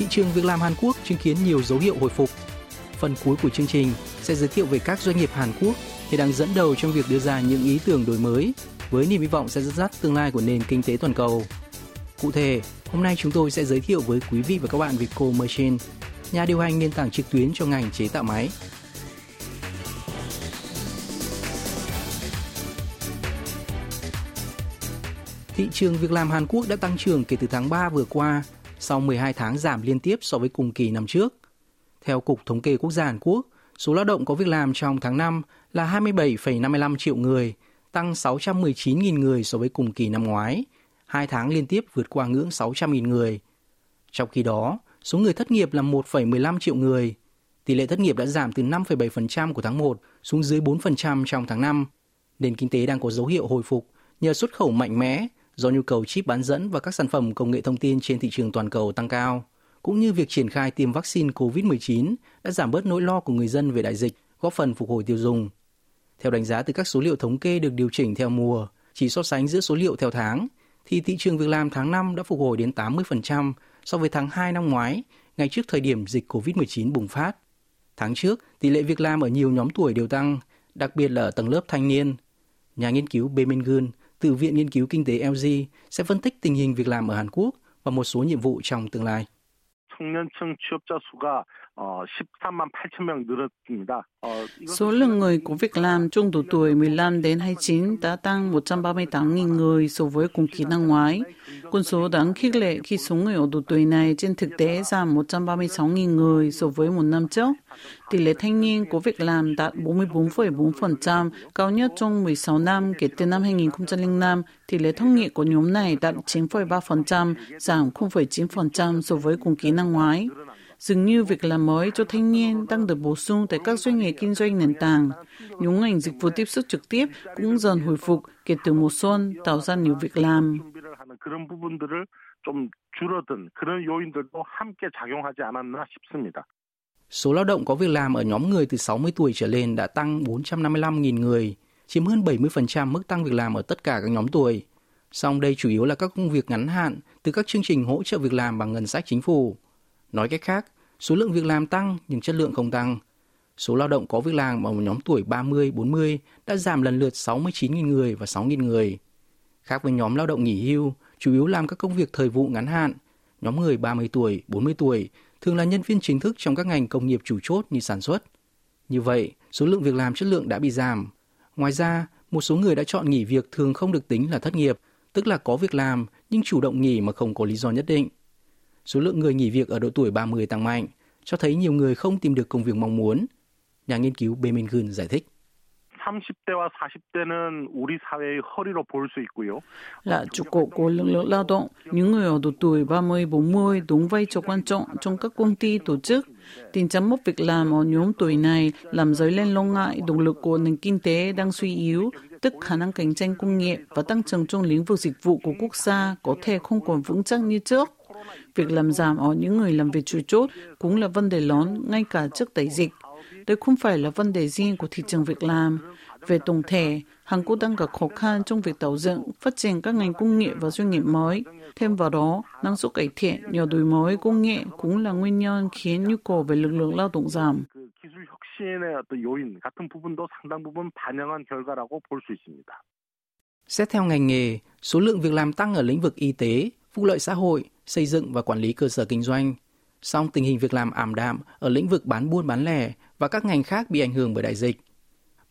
thị trường việc làm Hàn Quốc chứng kiến nhiều dấu hiệu hồi phục. Phần cuối của chương trình sẽ giới thiệu về các doanh nghiệp Hàn Quốc hiện đang dẫn đầu trong việc đưa ra những ý tưởng đổi mới với niềm hy vọng sẽ dẫn dắt tương lai của nền kinh tế toàn cầu. Cụ thể, hôm nay chúng tôi sẽ giới thiệu với quý vị và các bạn về Co Machine, nhà điều hành nền tảng trực tuyến cho ngành chế tạo máy. Thị trường việc làm Hàn Quốc đã tăng trưởng kể từ tháng 3 vừa qua, sau 12 tháng giảm liên tiếp so với cùng kỳ năm trước. Theo Cục Thống kê Quốc gia Hàn Quốc, số lao động có việc làm trong tháng 5 là 27,55 triệu người, tăng 619.000 người so với cùng kỳ năm ngoái, hai tháng liên tiếp vượt qua ngưỡng 600.000 người. Trong khi đó, số người thất nghiệp là 1,15 triệu người. Tỷ lệ thất nghiệp đã giảm từ 5,7% của tháng 1 xuống dưới 4% trong tháng 5. Nền kinh tế đang có dấu hiệu hồi phục nhờ xuất khẩu mạnh mẽ do nhu cầu chip bán dẫn và các sản phẩm công nghệ thông tin trên thị trường toàn cầu tăng cao, cũng như việc triển khai tiêm vaccine COVID-19 đã giảm bớt nỗi lo của người dân về đại dịch, góp phần phục hồi tiêu dùng. Theo đánh giá từ các số liệu thống kê được điều chỉnh theo mùa, chỉ so sánh giữa số liệu theo tháng, thì thị trường việc làm tháng 5 đã phục hồi đến 80% so với tháng 2 năm ngoái, ngay trước thời điểm dịch COVID-19 bùng phát. Tháng trước, tỷ lệ việc làm ở nhiều nhóm tuổi đều tăng, đặc biệt là ở tầng lớp thanh niên. Nhà nghiên cứu Bae từ Viện Nghiên cứu Kinh tế LG sẽ phân tích tình hình việc làm ở Hàn Quốc và một số nhiệm vụ trong tương lai. 청년층 취업자 수가 Số lượng người có việc làm trong độ tuổi 15 đến 29 đã tăng 138.000 người so với cùng kỳ năm ngoái. Con số đáng khích lệ khi số người ở độ tuổi này trên thực tế giảm 136.000 người so với một năm trước. Tỷ lệ thanh niên có việc làm đạt 44,4%, cao nhất trong 16 năm kể từ năm 2005. Tỷ lệ thất nghiệp của nhóm này đạt 9,3%, giảm 0,9% so với cùng kỳ năm ngoái. Dường như việc làm mới cho thanh niên đang được bổ sung tại các doanh nghiệp kinh doanh nền tảng. Những ngành dịch vụ tiếp xúc trực tiếp cũng dần hồi phục kể từ mùa xuân, tạo ra nhiều việc làm. Số lao động có việc làm ở nhóm người từ 60 tuổi trở lên đã tăng 455.000 người, chiếm hơn 70% mức tăng việc làm ở tất cả các nhóm tuổi. Song đây chủ yếu là các công việc ngắn hạn từ các chương trình hỗ trợ việc làm bằng ngân sách chính phủ. Nói cách khác, số lượng việc làm tăng nhưng chất lượng không tăng. Số lao động có việc làm ở một nhóm tuổi 30-40 đã giảm lần lượt 69.000 người và 6.000 người. Khác với nhóm lao động nghỉ hưu, chủ yếu làm các công việc thời vụ ngắn hạn, nhóm người 30 tuổi, 40 tuổi thường là nhân viên chính thức trong các ngành công nghiệp chủ chốt như sản xuất. Như vậy, số lượng việc làm chất lượng đã bị giảm. Ngoài ra, một số người đã chọn nghỉ việc thường không được tính là thất nghiệp, tức là có việc làm nhưng chủ động nghỉ mà không có lý do nhất định số lượng người nghỉ việc ở độ tuổi 30 tăng mạnh, cho thấy nhiều người không tìm được công việc mong muốn. Nhà nghiên cứu Bemingun giải thích. Là trụ cột của lực lượng lao động, những người ở độ tuổi 30-40 đóng vai trò quan trọng trong các công ty tổ chức. Tình trạng mất việc làm ở nhóm tuổi này làm dấy lên lo ngại động lực của nền kinh tế đang suy yếu, tức khả năng cạnh tranh công nghiệp và tăng trưởng trong lĩnh vực dịch vụ của quốc gia có thể không còn vững chắc như trước. Việc làm giảm ở những người làm việc chủ chốt cũng là vấn đề lớn ngay cả trước đại dịch. Đây không phải là vấn đề riêng của thị trường việc làm. Về tổng thể, Hàn Quốc đang gặp khó khăn trong việc tạo dựng, phát triển các ngành công nghệ và doanh nghiệp mới. Thêm vào đó, năng suất cải thiện nhờ đổi mới công nghệ cũng là nguyên nhân khiến nhu cầu về lực lượng lao động giảm. Xét theo ngành nghề, số lượng việc làm tăng ở lĩnh vực y tế, phúc lợi xã hội, xây dựng và quản lý cơ sở kinh doanh. Song tình hình việc làm ảm đạm ở lĩnh vực bán buôn bán lẻ và các ngành khác bị ảnh hưởng bởi đại dịch.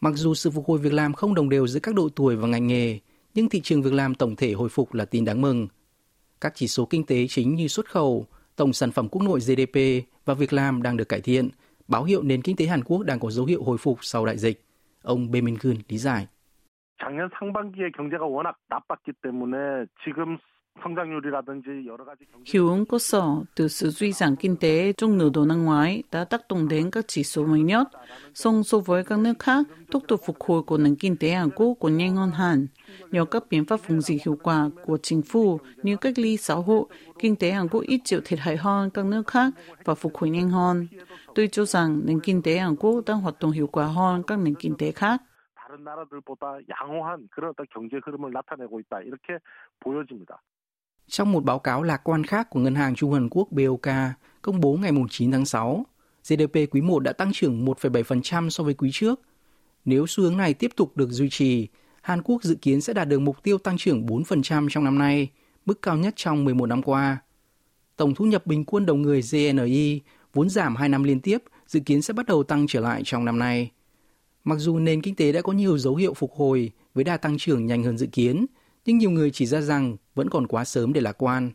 Mặc dù sự phục hồi việc làm không đồng đều giữa các độ tuổi và ngành nghề, nhưng thị trường việc làm tổng thể hồi phục là tin đáng mừng. Các chỉ số kinh tế chính như xuất khẩu, tổng sản phẩm quốc nội GDP và việc làm đang được cải thiện, báo hiệu nền kinh tế Hàn Quốc đang có dấu hiệu hồi phục sau đại dịch. Ông Bae Min Gun lý giải. 작년 상반기에 경제가 워낙 나빴기 때문에 지금 Hiệu ứng có sở từ sự suy giảm kinh tế trong nửa đầu năm ngoái đã tác động đến các chỉ số mới nhất. Song so với các nước khác, tốc độ phục hồi của nền kinh tế Hàn Quốc còn nhanh hơn hẳn. Nhờ các biện pháp phòng dịch hiệu quả của chính phủ như cách ly xã hội, kinh tế Hàn Quốc ít chịu thiệt hại hơn các nước khác và phục hồi nhanh hơn. Tôi cho rằng nền kinh tế Hàn Quốc đang hoạt động hiệu quả hơn các nền kinh tế khác. 다른 나라들보다 양호한 그런 어떤 경제 흐름을 나타내고 있다 이렇게 보여집니다. Trong một báo cáo lạc quan khác của Ngân hàng Trung Hàn Quốc BOK công bố ngày 9 tháng 6, GDP quý 1 đã tăng trưởng 1,7% so với quý trước. Nếu xu hướng này tiếp tục được duy trì, Hàn Quốc dự kiến sẽ đạt được mục tiêu tăng trưởng 4% trong năm nay, mức cao nhất trong 11 năm qua. Tổng thu nhập bình quân đầu người GNI vốn giảm 2 năm liên tiếp, dự kiến sẽ bắt đầu tăng trở lại trong năm nay. Mặc dù nền kinh tế đã có nhiều dấu hiệu phục hồi với đà tăng trưởng nhanh hơn dự kiến, nhưng nhiều người chỉ ra rằng vẫn còn quá sớm để lạc quan.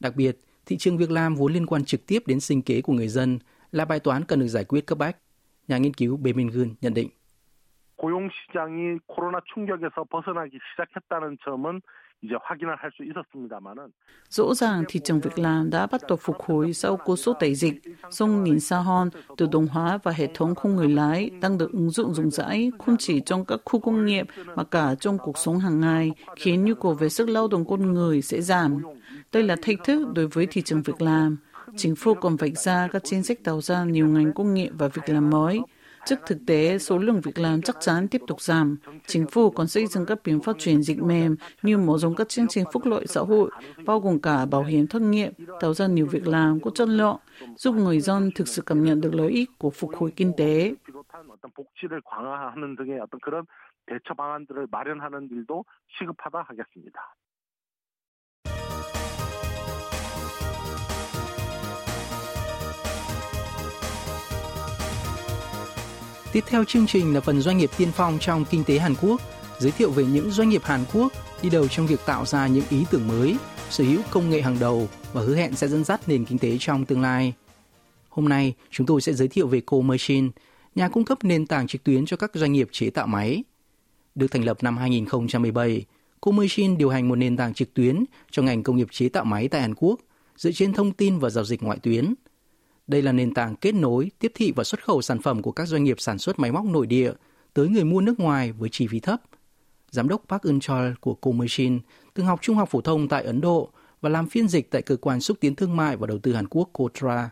Đặc biệt, thị trường việc làm vốn liên quan trực tiếp đến sinh kế của người dân là bài toán cần được giải quyết cấp bách. Nhà nghiên cứu Bê Minh Gươn nhận định. 고용 시장이 코로나 충격에서 벗어나기 시작했다는 점은 Rõ ràng thị trường việc làm đã bắt đầu phục hồi sau cú sốt đại dịch, song nhìn xa hơn, tự động hóa và hệ thống không người lái đang được ứng dụng rộng rãi không chỉ trong các khu công nghiệp mà cả trong cuộc sống hàng ngày, khiến nhu cầu về sức lao động con người sẽ giảm. Đây là thách thức đối với thị trường việc làm. Chính phủ còn vạch ra các chính sách tạo ra nhiều ngành công nghiệp và việc làm mới, Trước thực tế, số lượng việc làm chắc chắn tiếp tục giảm. Chính phủ còn xây dựng các biện pháp chuyển dịch mềm như mở rộng các chương trình phúc lợi xã hội, bao gồm cả bảo hiểm thất nghiệp, tạo ra nhiều việc làm có chất lượng, giúp người dân thực sự cảm nhận được lợi ích của phục hồi kinh tế. 복지를 강화하는 등의 어떤 그런 대처 방안들을 마련하는 일도 시급하다 하겠습니다. Tiếp theo chương trình là phần doanh nghiệp tiên phong trong kinh tế Hàn Quốc, giới thiệu về những doanh nghiệp Hàn Quốc đi đầu trong việc tạo ra những ý tưởng mới, sở hữu công nghệ hàng đầu và hứa hẹn sẽ dẫn dắt nền kinh tế trong tương lai. Hôm nay, chúng tôi sẽ giới thiệu về Co Machine, nhà cung cấp nền tảng trực tuyến cho các doanh nghiệp chế tạo máy. Được thành lập năm 2017, Co Machine điều hành một nền tảng trực tuyến cho ngành công nghiệp chế tạo máy tại Hàn Quốc dựa trên thông tin và giao dịch ngoại tuyến – đây là nền tảng kết nối, tiếp thị và xuất khẩu sản phẩm của các doanh nghiệp sản xuất máy móc nội địa tới người mua nước ngoài với chi phí thấp. Giám đốc Park Eun Chol của Comachine từng học trung học phổ thông tại Ấn Độ và làm phiên dịch tại cơ quan xúc tiến thương mại và đầu tư Hàn Quốc Kotra.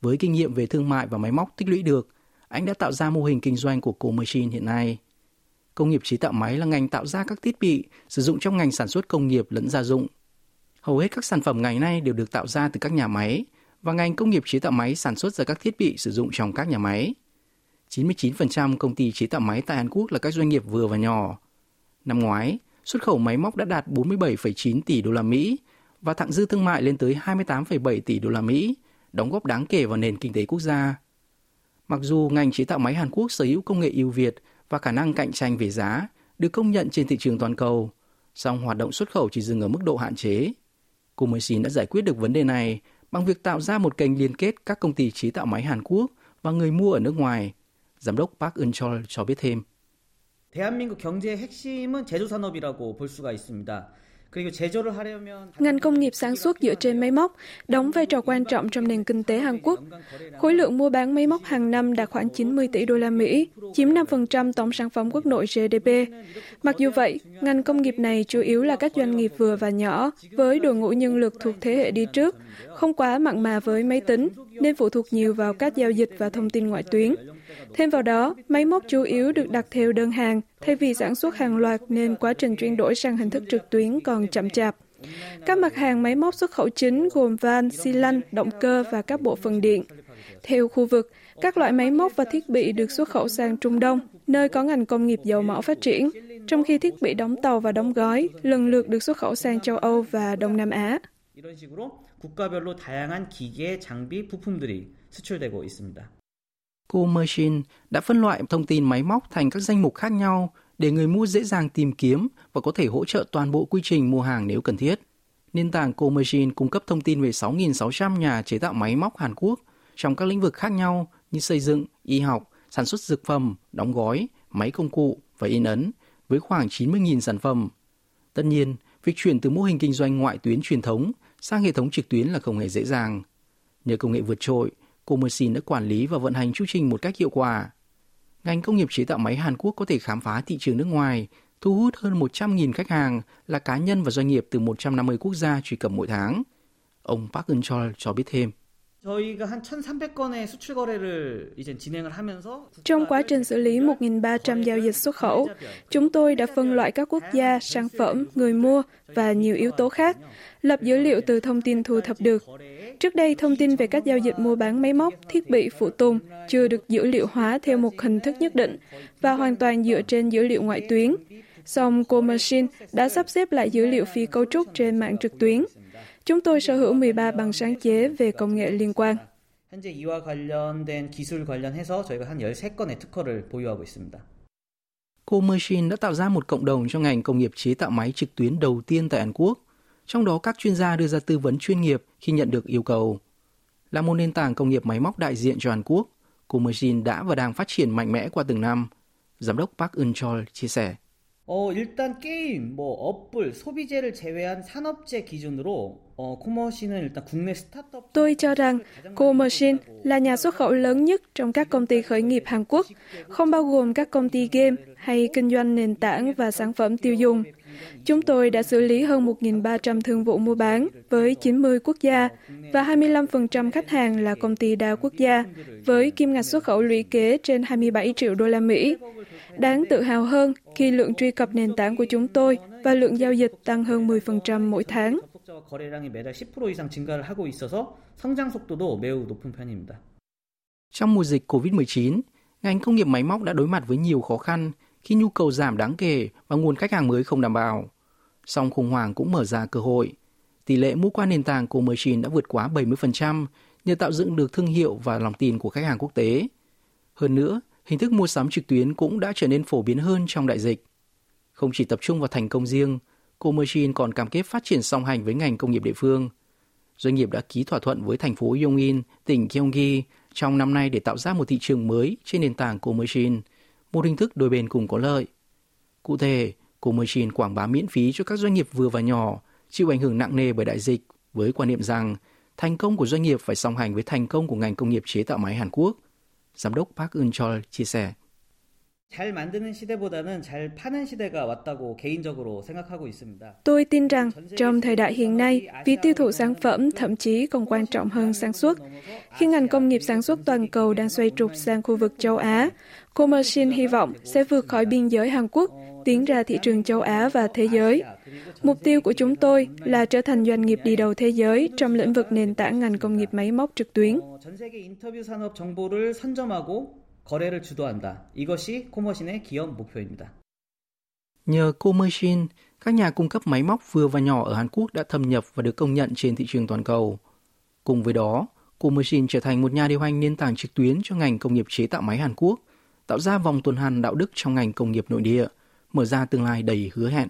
Với kinh nghiệm về thương mại và máy móc tích lũy được, anh đã tạo ra mô hình kinh doanh của Comachine hiện nay. Công nghiệp chế tạo máy là ngành tạo ra các thiết bị sử dụng trong ngành sản xuất công nghiệp lẫn gia dụng. Hầu hết các sản phẩm ngày nay đều được tạo ra từ các nhà máy, và ngành công nghiệp chế tạo máy sản xuất ra các thiết bị sử dụng trong các nhà máy. 99% công ty chế tạo máy tại Hàn Quốc là các doanh nghiệp vừa và nhỏ. Năm ngoái, xuất khẩu máy móc đã đạt 47,9 tỷ đô la Mỹ và thặng dư thương mại lên tới 28,7 tỷ đô la Mỹ, đóng góp đáng kể vào nền kinh tế quốc gia. Mặc dù ngành chế tạo máy Hàn Quốc sở hữu công nghệ ưu việt và khả năng cạnh tranh về giá được công nhận trên thị trường toàn cầu, song hoạt động xuất khẩu chỉ dừng ở mức độ hạn chế. Comersin đã giải quyết được vấn đề này bằng việc tạo ra một kênh liên kết các công ty chế tạo máy Hàn Quốc và người mua ở nước ngoài. Giám đốc Park Eun-chol cho biết thêm. 대한민국 경제의 핵심은 제조 산업이라고 볼 수가 있습니다. Ngành công nghiệp sản xuất dựa trên máy móc đóng vai trò quan trọng trong nền kinh tế Hàn Quốc. Khối lượng mua bán máy móc hàng năm đạt khoảng 90 tỷ đô la Mỹ, chiếm 5% tổng sản phẩm quốc nội GDP. Mặc dù vậy, ngành công nghiệp này chủ yếu là các doanh nghiệp vừa và nhỏ, với đội ngũ nhân lực thuộc thế hệ đi trước, không quá mặn mà với máy tính, nên phụ thuộc nhiều vào các giao dịch và thông tin ngoại tuyến. Thêm vào đó, máy móc chủ yếu được đặt theo đơn hàng, thay vì sản xuất hàng loạt nên quá trình chuyển đổi sang hình thức trực tuyến còn chậm chạp. Các mặt hàng máy móc xuất khẩu chính gồm van, xi lanh, động cơ và các bộ phận điện. Theo khu vực, các loại máy móc và thiết bị được xuất khẩu sang Trung Đông, nơi có ngành công nghiệp dầu mỏ phát triển, trong khi thiết bị đóng tàu và đóng gói lần lượt được xuất khẩu sang châu Âu và Đông Nam Á. 이런 식으로 국가별로 다양한 기계, 장비, 부품들이 수출되고 있습니다. Cô Machine đã phân loại thông tin máy móc thành các danh mục khác nhau để người mua dễ dàng tìm kiếm và có thể hỗ trợ toàn bộ quy trình mua hàng nếu cần thiết. Nền tảng Co Machine cung cấp thông tin về 6.600 nhà chế tạo máy móc Hàn Quốc trong các lĩnh vực khác nhau như xây dựng, y học, sản xuất dược phẩm, đóng gói, máy công cụ và in ấn với khoảng 90.000 sản phẩm. Tất nhiên, Việc chuyển từ mô hình kinh doanh ngoại tuyến truyền thống sang hệ thống trực tuyến là không hề dễ dàng. Nhờ công nghệ vượt trội, Comersin đã quản lý và vận hành chu trình một cách hiệu quả. Ngành công nghiệp chế tạo máy Hàn Quốc có thể khám phá thị trường nước ngoài, thu hút hơn 100.000 khách hàng là cá nhân và doanh nghiệp từ 150 quốc gia truy cập mỗi tháng. Ông Park Eun-chol cho biết thêm. Trong quá trình xử lý 1.300 giao dịch xuất khẩu, chúng tôi đã phân loại các quốc gia, sản phẩm, người mua và nhiều yếu tố khác, lập dữ liệu từ thông tin thu thập được. Trước đây, thông tin về các giao dịch mua bán máy móc, thiết bị, phụ tùng chưa được dữ liệu hóa theo một hình thức nhất định và hoàn toàn dựa trên dữ liệu ngoại tuyến. Song Comachine đã sắp xếp lại dữ liệu phi cấu trúc trên mạng trực tuyến. Chúng tôi sở hữu 13 bằng sáng chế về công nghệ liên quan. 현재 이와 관련된 기술 관련해서 저희가 한 13건의 특허를 보유하고 있습니다. Co-Machine đã tạo ra một cộng đồng cho ngành công nghiệp chế tạo máy trực tuyến đầu tiên tại Hàn Quốc, trong đó các chuyên gia đưa ra tư vấn chuyên nghiệp khi nhận được yêu cầu. Là một nền tảng công nghiệp máy móc đại diện cho Hàn Quốc, Co-Machine đã và đang phát triển mạnh mẽ qua từng năm. Giám đốc Park Eun-chol chia sẻ. 어, 일단 게임, 뭐 업불, 소비재를 제외한 산업재 기준으로 어, 코머신은 일단 국내 스타트업 Tôi cho rằng Comersin là nhà xuất khẩu lớn nhất trong các công ty khởi nghiệp Hàn Quốc, không bao gồm các công ty game hay kinh doanh nền tảng và sản phẩm tiêu dùng. Chúng tôi đã xử lý hơn 1.300 thương vụ mua bán với 90 quốc gia và 25% khách hàng là công ty đa quốc gia với kim ngạch xuất khẩu lũy kế trên 27 triệu đô la Mỹ. Đáng tự hào hơn khi lượng truy cập nền tảng của chúng tôi và lượng giao dịch tăng hơn 10% mỗi tháng. Trong mùa dịch COVID-19, ngành công nghiệp máy móc đã đối mặt với nhiều khó khăn khi nhu cầu giảm đáng kể và nguồn khách hàng mới không đảm bảo. Song khủng hoảng cũng mở ra cơ hội. Tỷ lệ mua qua nền tảng của Machine đã vượt quá 70% nhờ tạo dựng được thương hiệu và lòng tin của khách hàng quốc tế. Hơn nữa, hình thức mua sắm trực tuyến cũng đã trở nên phổ biến hơn trong đại dịch. Không chỉ tập trung vào thành công riêng, Commerchin còn cam kết phát triển song hành với ngành công nghiệp địa phương. Doanh nghiệp đã ký thỏa thuận với thành phố Yongin, tỉnh Gyeonggi trong năm nay để tạo ra một thị trường mới trên nền tảng của Commerchin, một hình thức đôi bên cùng có lợi. Cụ thể, Commerchin quảng bá miễn phí cho các doanh nghiệp vừa và nhỏ chịu ảnh hưởng nặng nề bởi đại dịch với quan niệm rằng thành công của doanh nghiệp phải song hành với thành công của ngành công nghiệp chế tạo máy Hàn Quốc. Giám đốc Park Eun-chol chia sẻ. Tôi tin rằng trong thời đại hiện nay, việc tiêu thụ sản phẩm thậm chí còn quan trọng hơn sản xuất. Khi ngành công nghiệp sản xuất toàn cầu đang xoay trục sang khu vực châu Á, Comercin hy vọng sẽ vượt khỏi biên giới Hàn Quốc, tiến ra thị trường châu Á và thế giới. Mục tiêu của chúng tôi là trở thành doanh nghiệp đi đầu thế giới trong lĩnh vực nền tảng ngành công nghiệp máy móc trực tuyến. 전 세계 인터뷰 산업 정보를 선점하고 거래를 주도한다. 이것이 코머신의 기업 목표입니다. Nhờ Comerchin, các nhà cung cấp máy móc vừa và nhỏ ở Hàn Quốc đã thâm nhập và được công nhận trên thị trường toàn cầu. Cùng với đó, Comerchin trở thành một nhà điều hành nền tảng trực tuyến cho ngành công nghiệp chế tạo máy Hàn Quốc, tạo ra vòng tuần hoàn đạo đức trong ngành công nghiệp nội địa, mở ra tương lai đầy hứa hẹn.